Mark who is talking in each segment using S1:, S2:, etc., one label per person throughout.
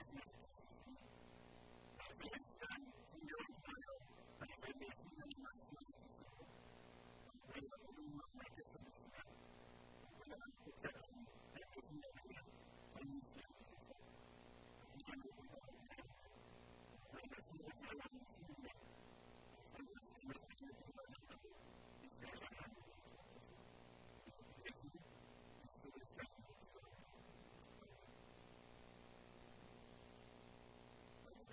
S1: et ce n'est pas ceci. Et il s'est décidé,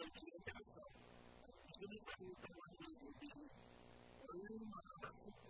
S1: di silenzo! Hi vęz exhibit el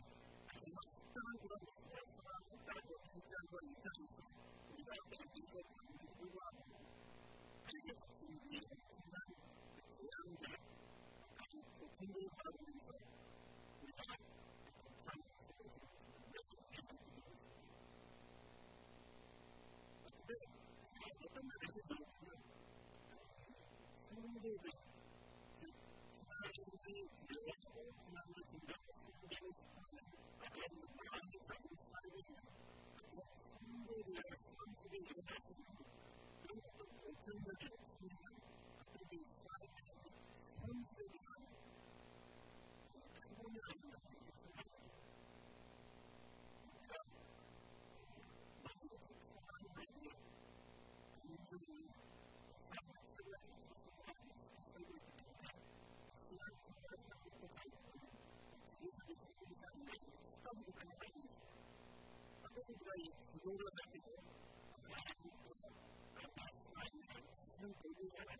S1: mun kai wani ya ba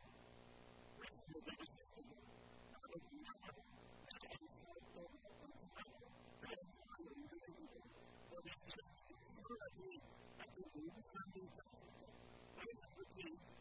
S1: da ya yi ya yi ya yi ya yi yi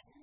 S1: doesn't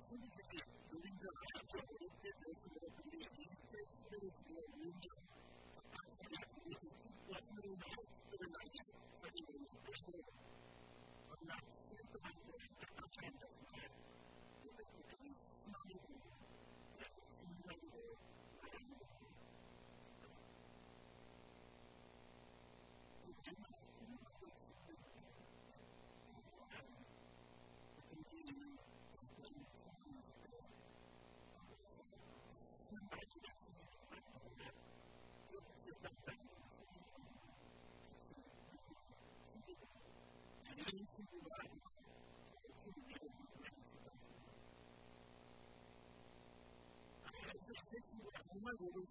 S1: Şimdi bir gün, benim de hayatım, benim de hayatım, benim de hayatım, benim de hayatım, c'est exercécios, as nuevas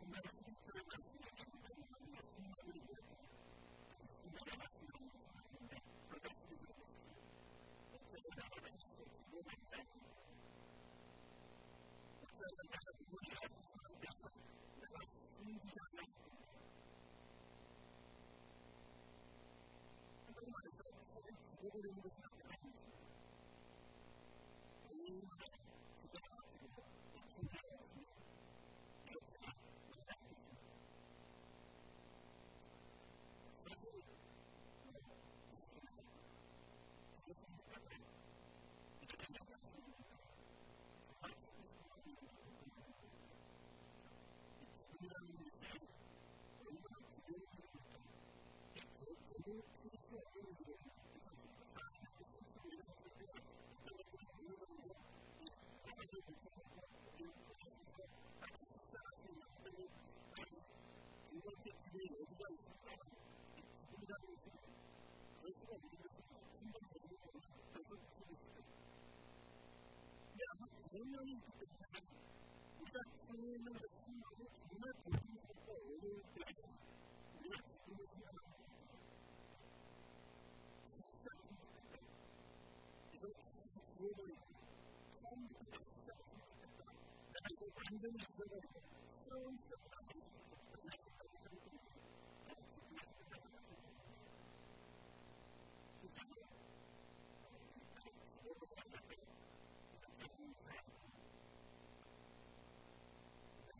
S1: the medicine. こんなに生きてます。僕はそういうのが好きなので、そんなことをすると応援してま俺は自分の好きなのを。実際に生きいろいろ強い。全部実際に生きてた。だから安全に自分が必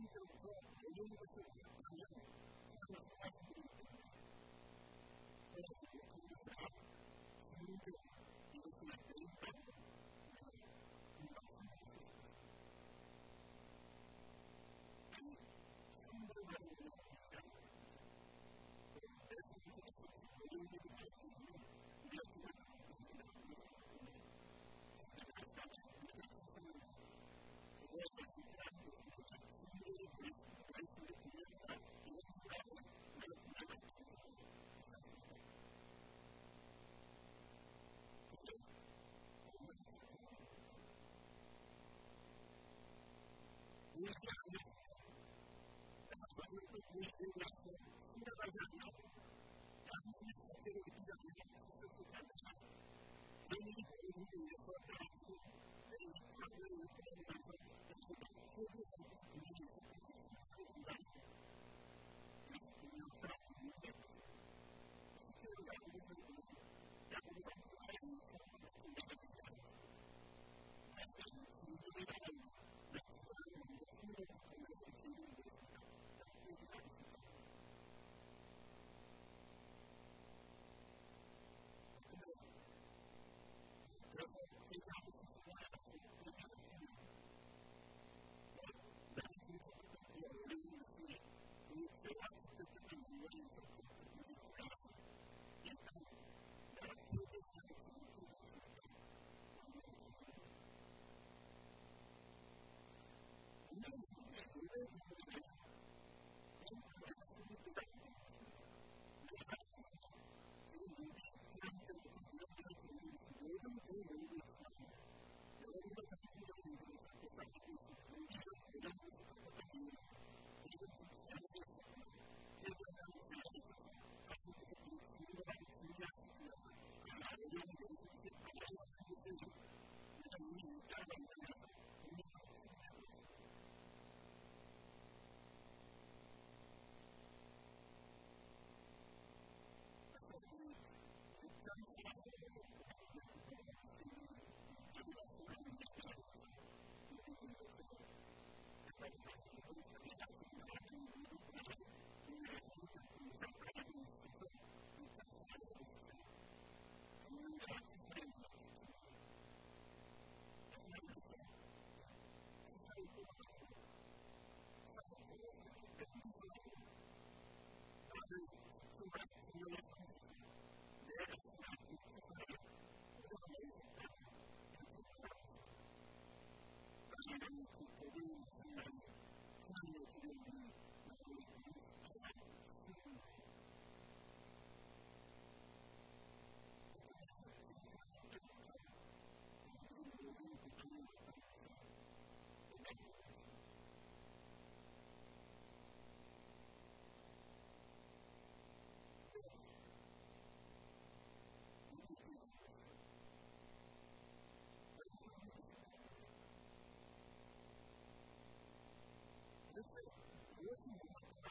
S1: think they're good. They didn't listen to them. I was fascinated with them. So I said, well, can you stop? So you did. You listen to them. Thank you. giorno la nostra città di Pisa si è sottolineata e mi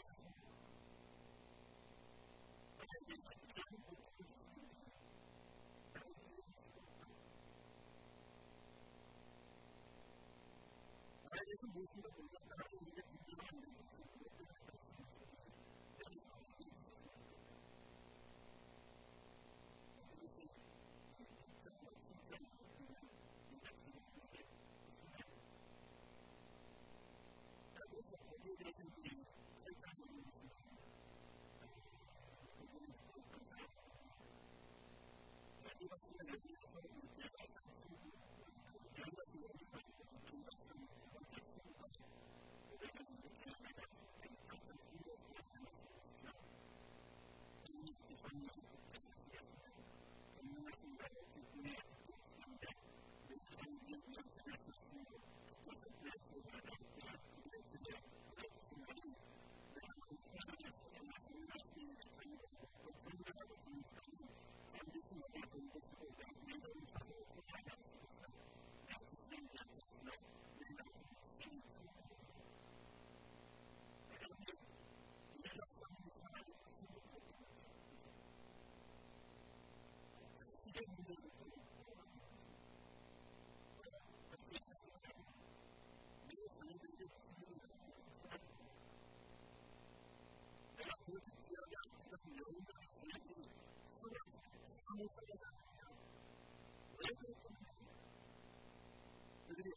S1: Christ.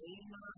S1: Amen.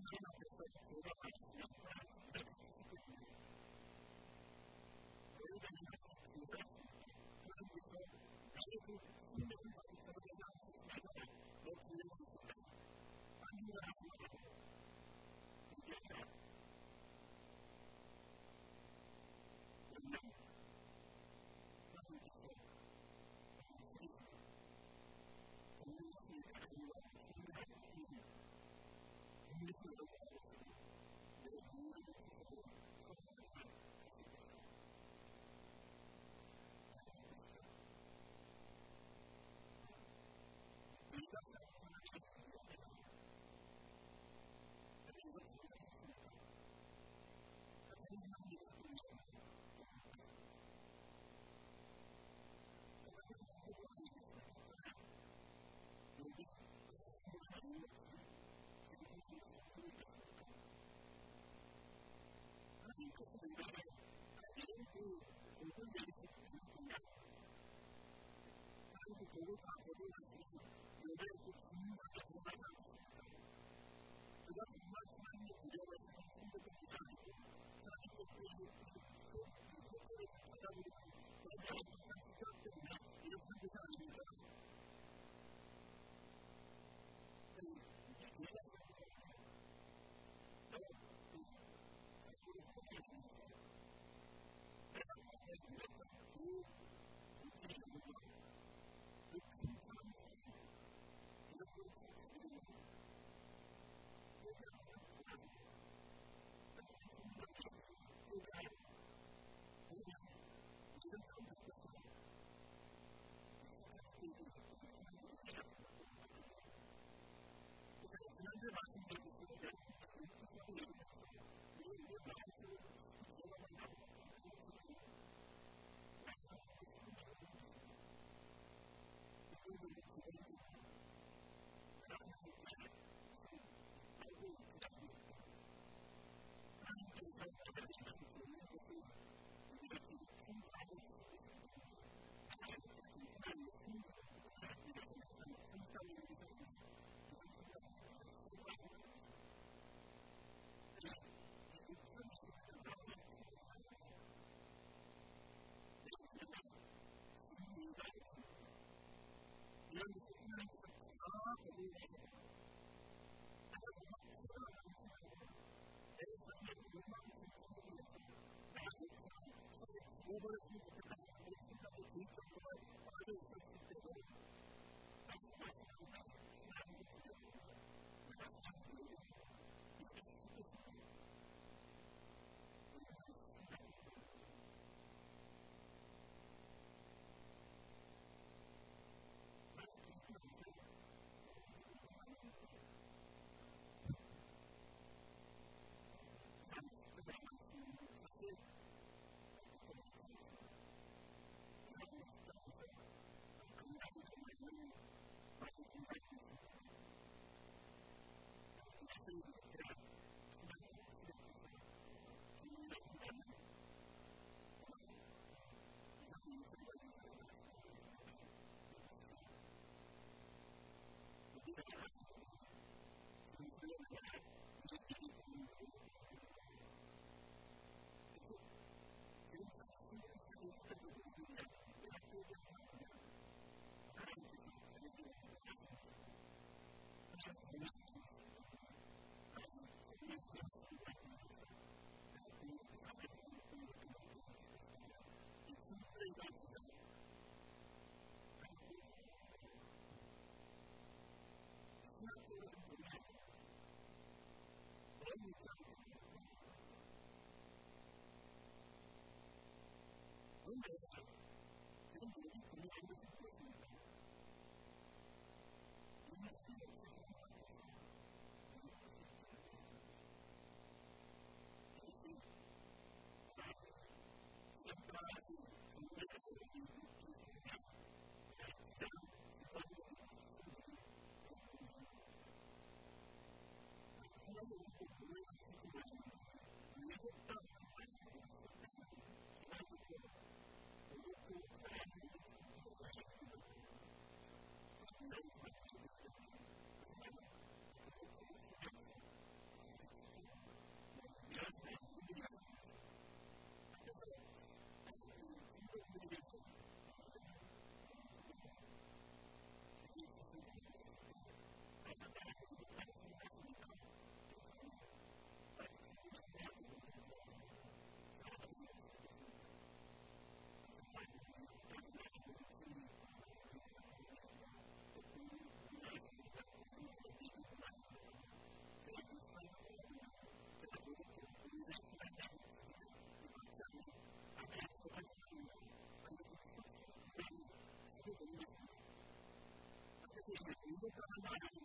S1: Amen.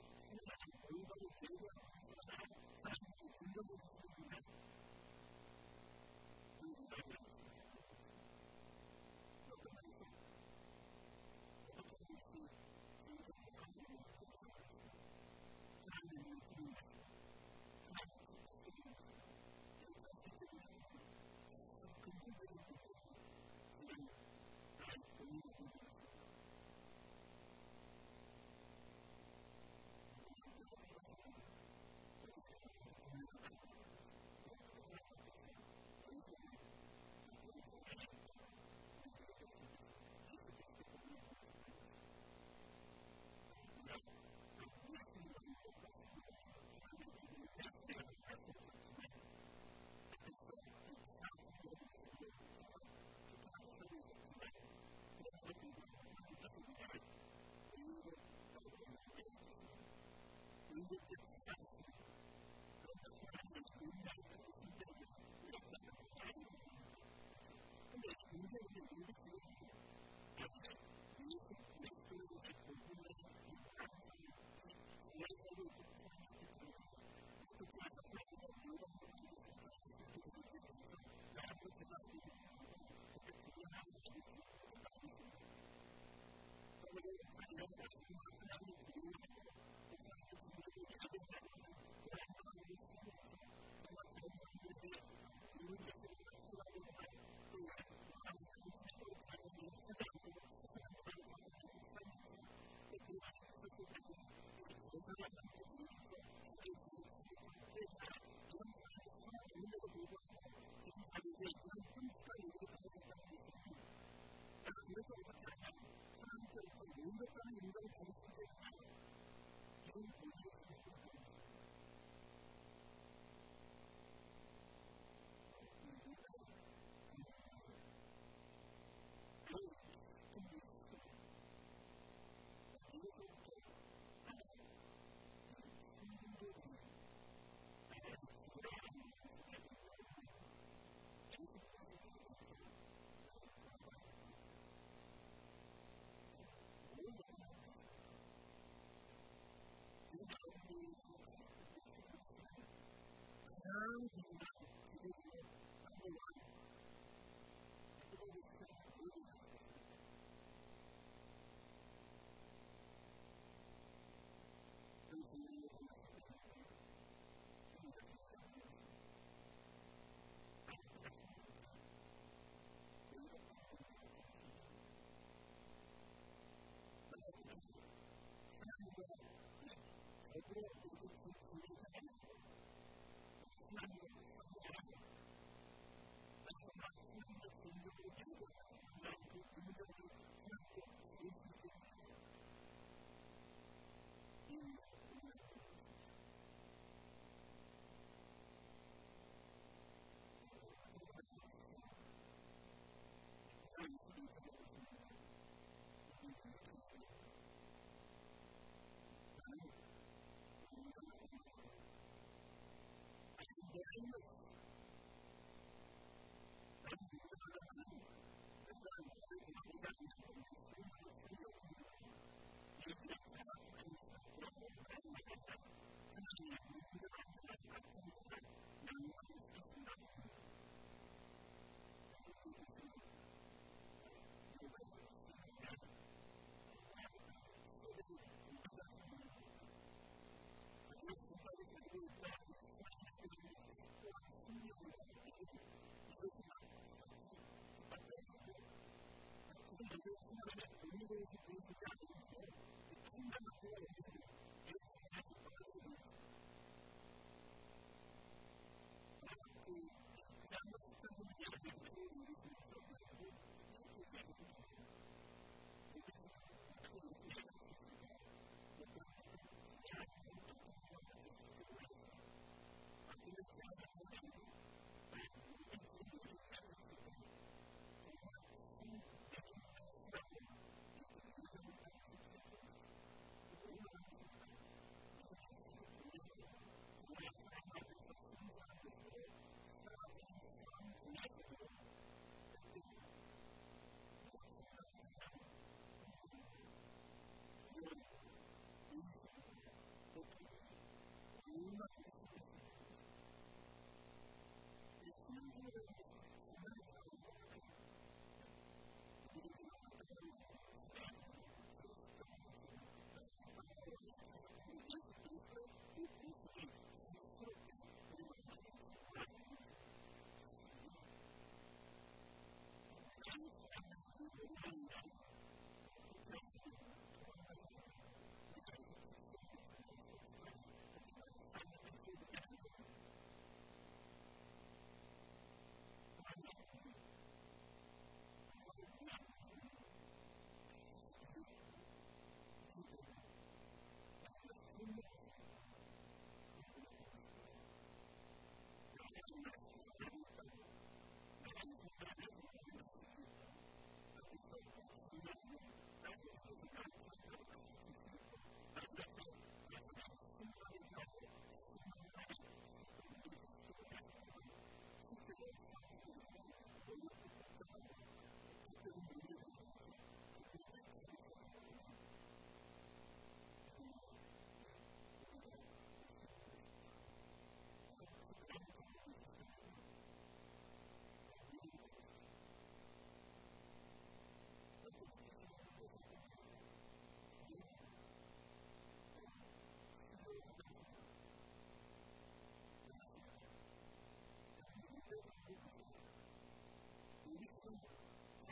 S1: жизни, Jesus